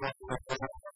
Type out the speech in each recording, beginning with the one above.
Thank you.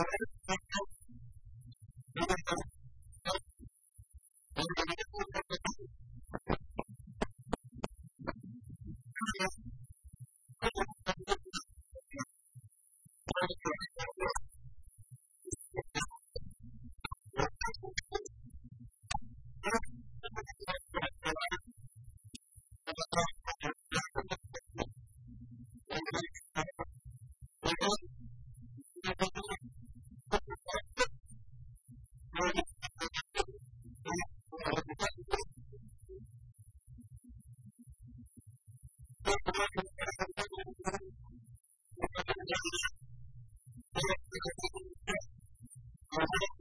time Thank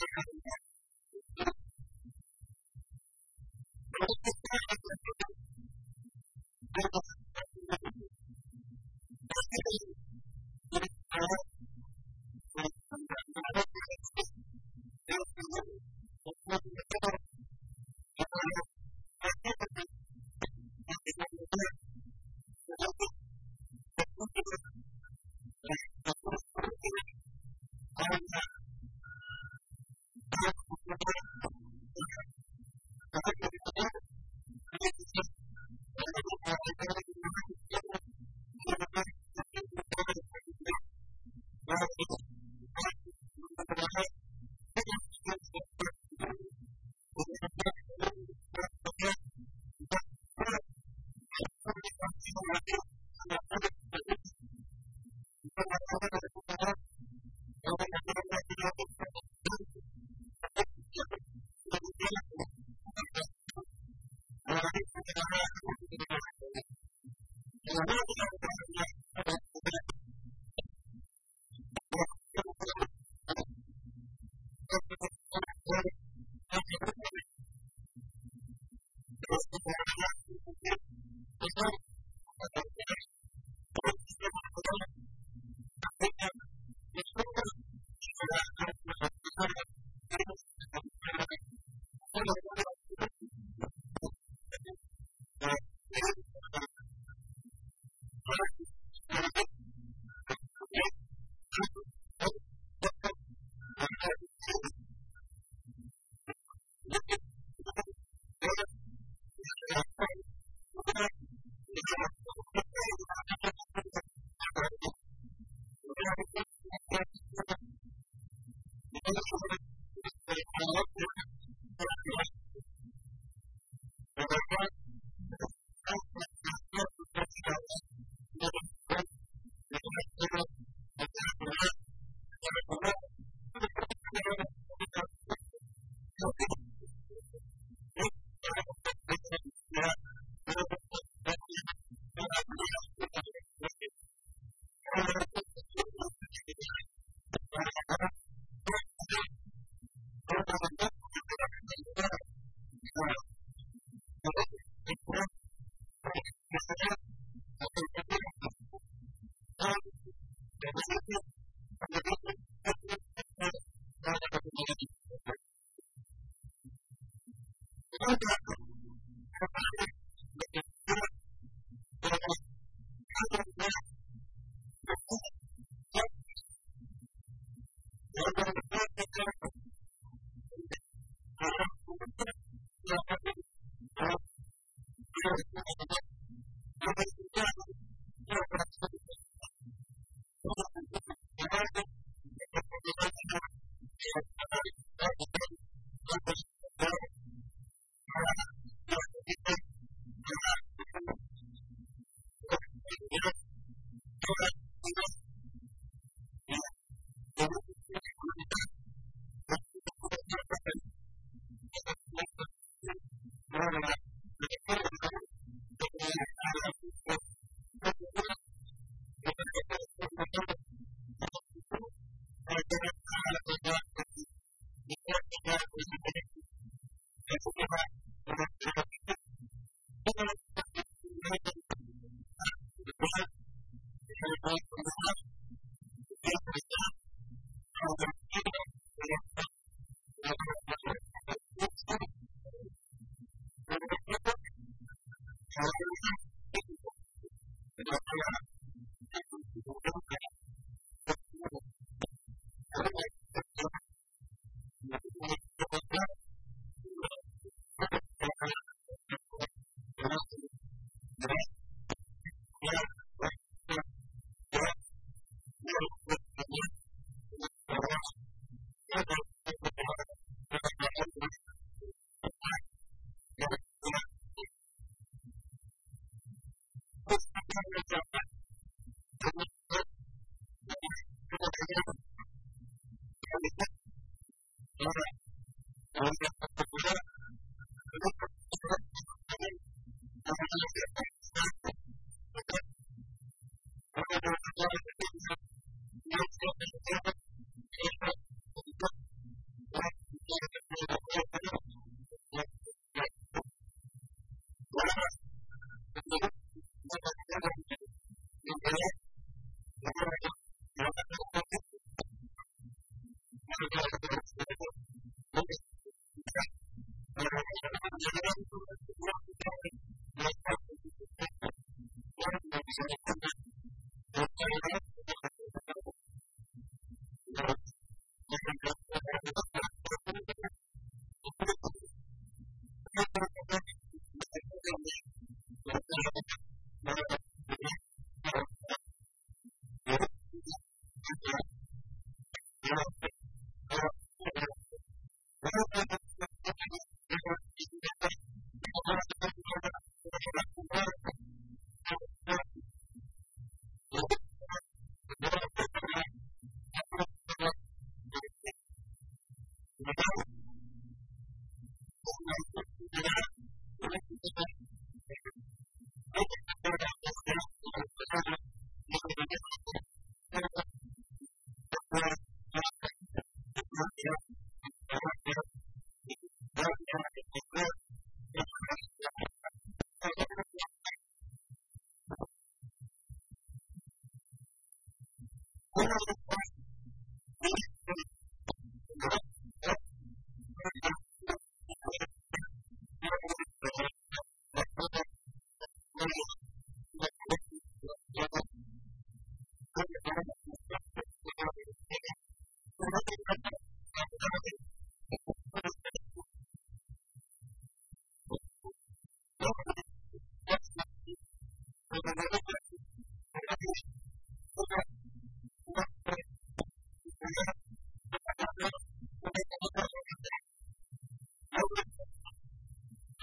Thank you. You.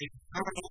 Thank you.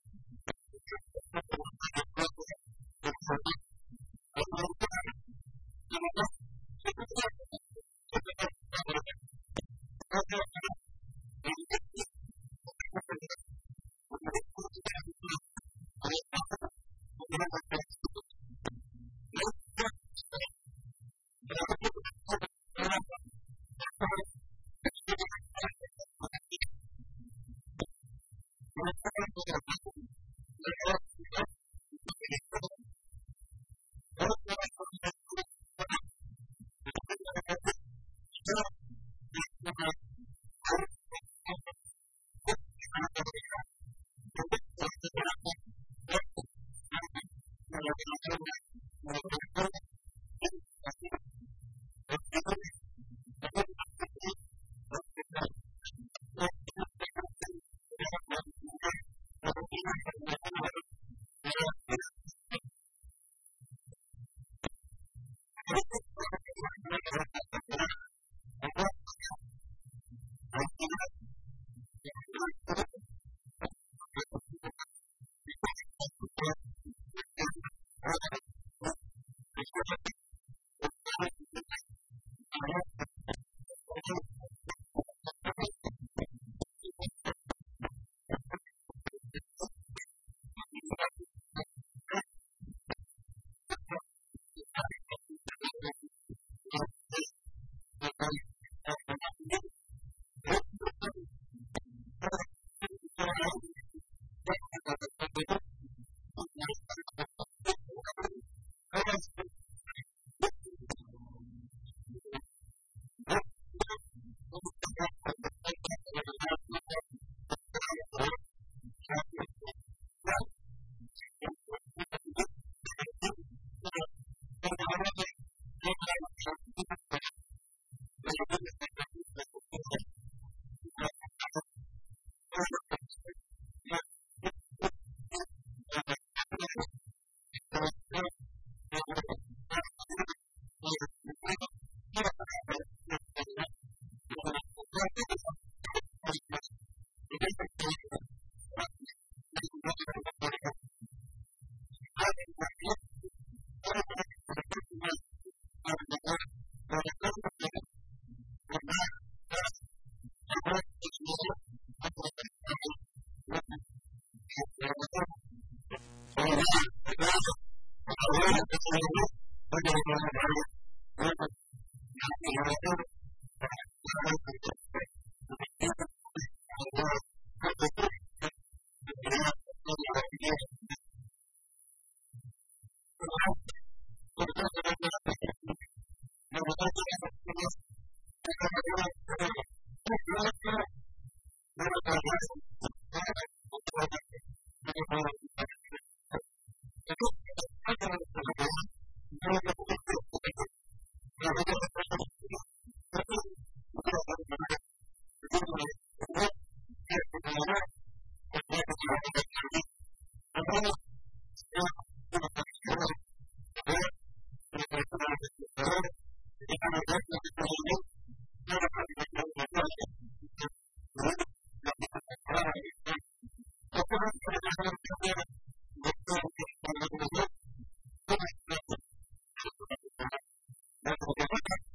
Therefore, the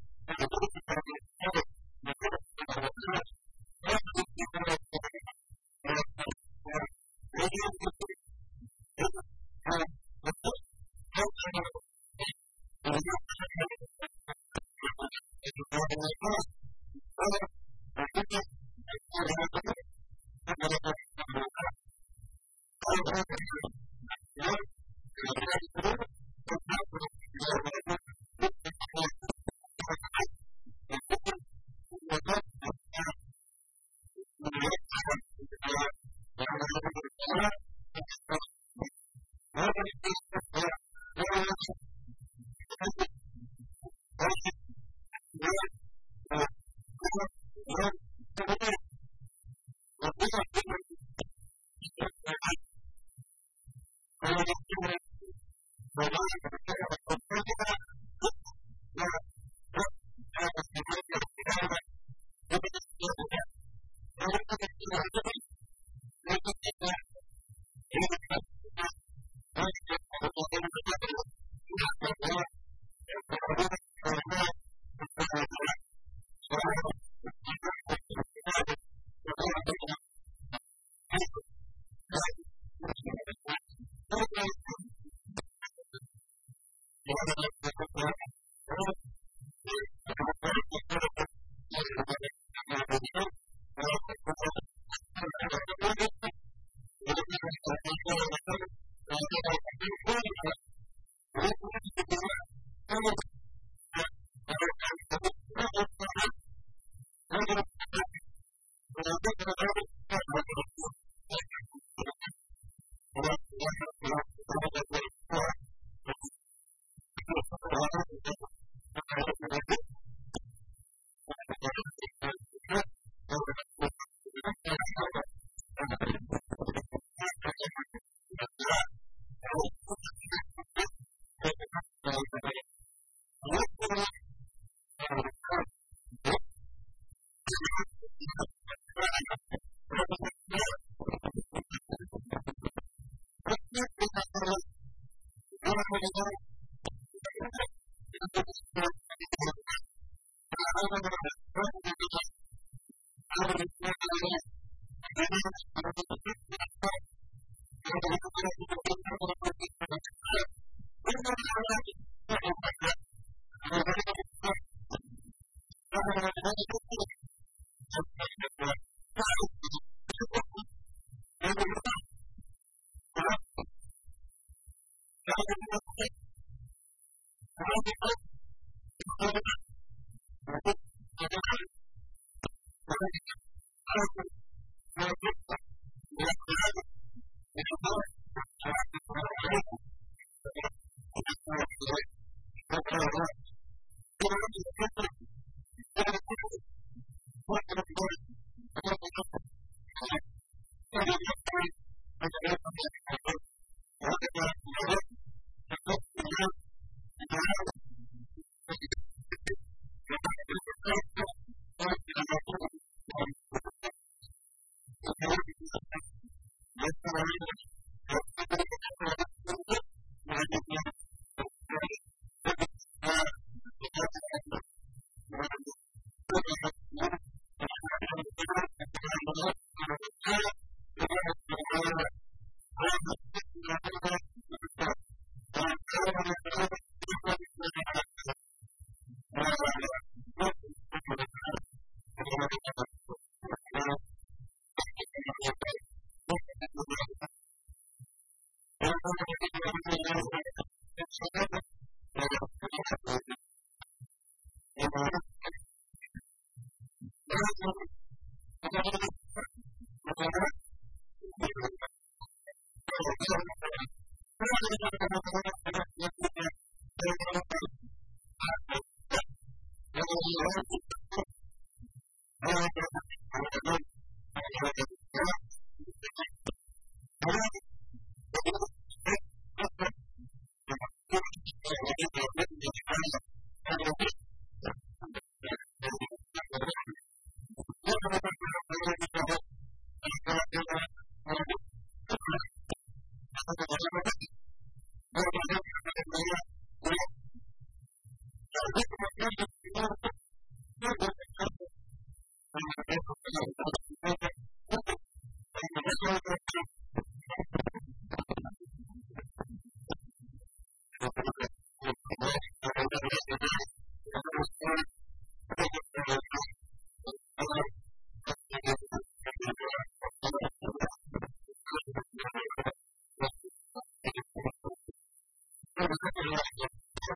Thank you.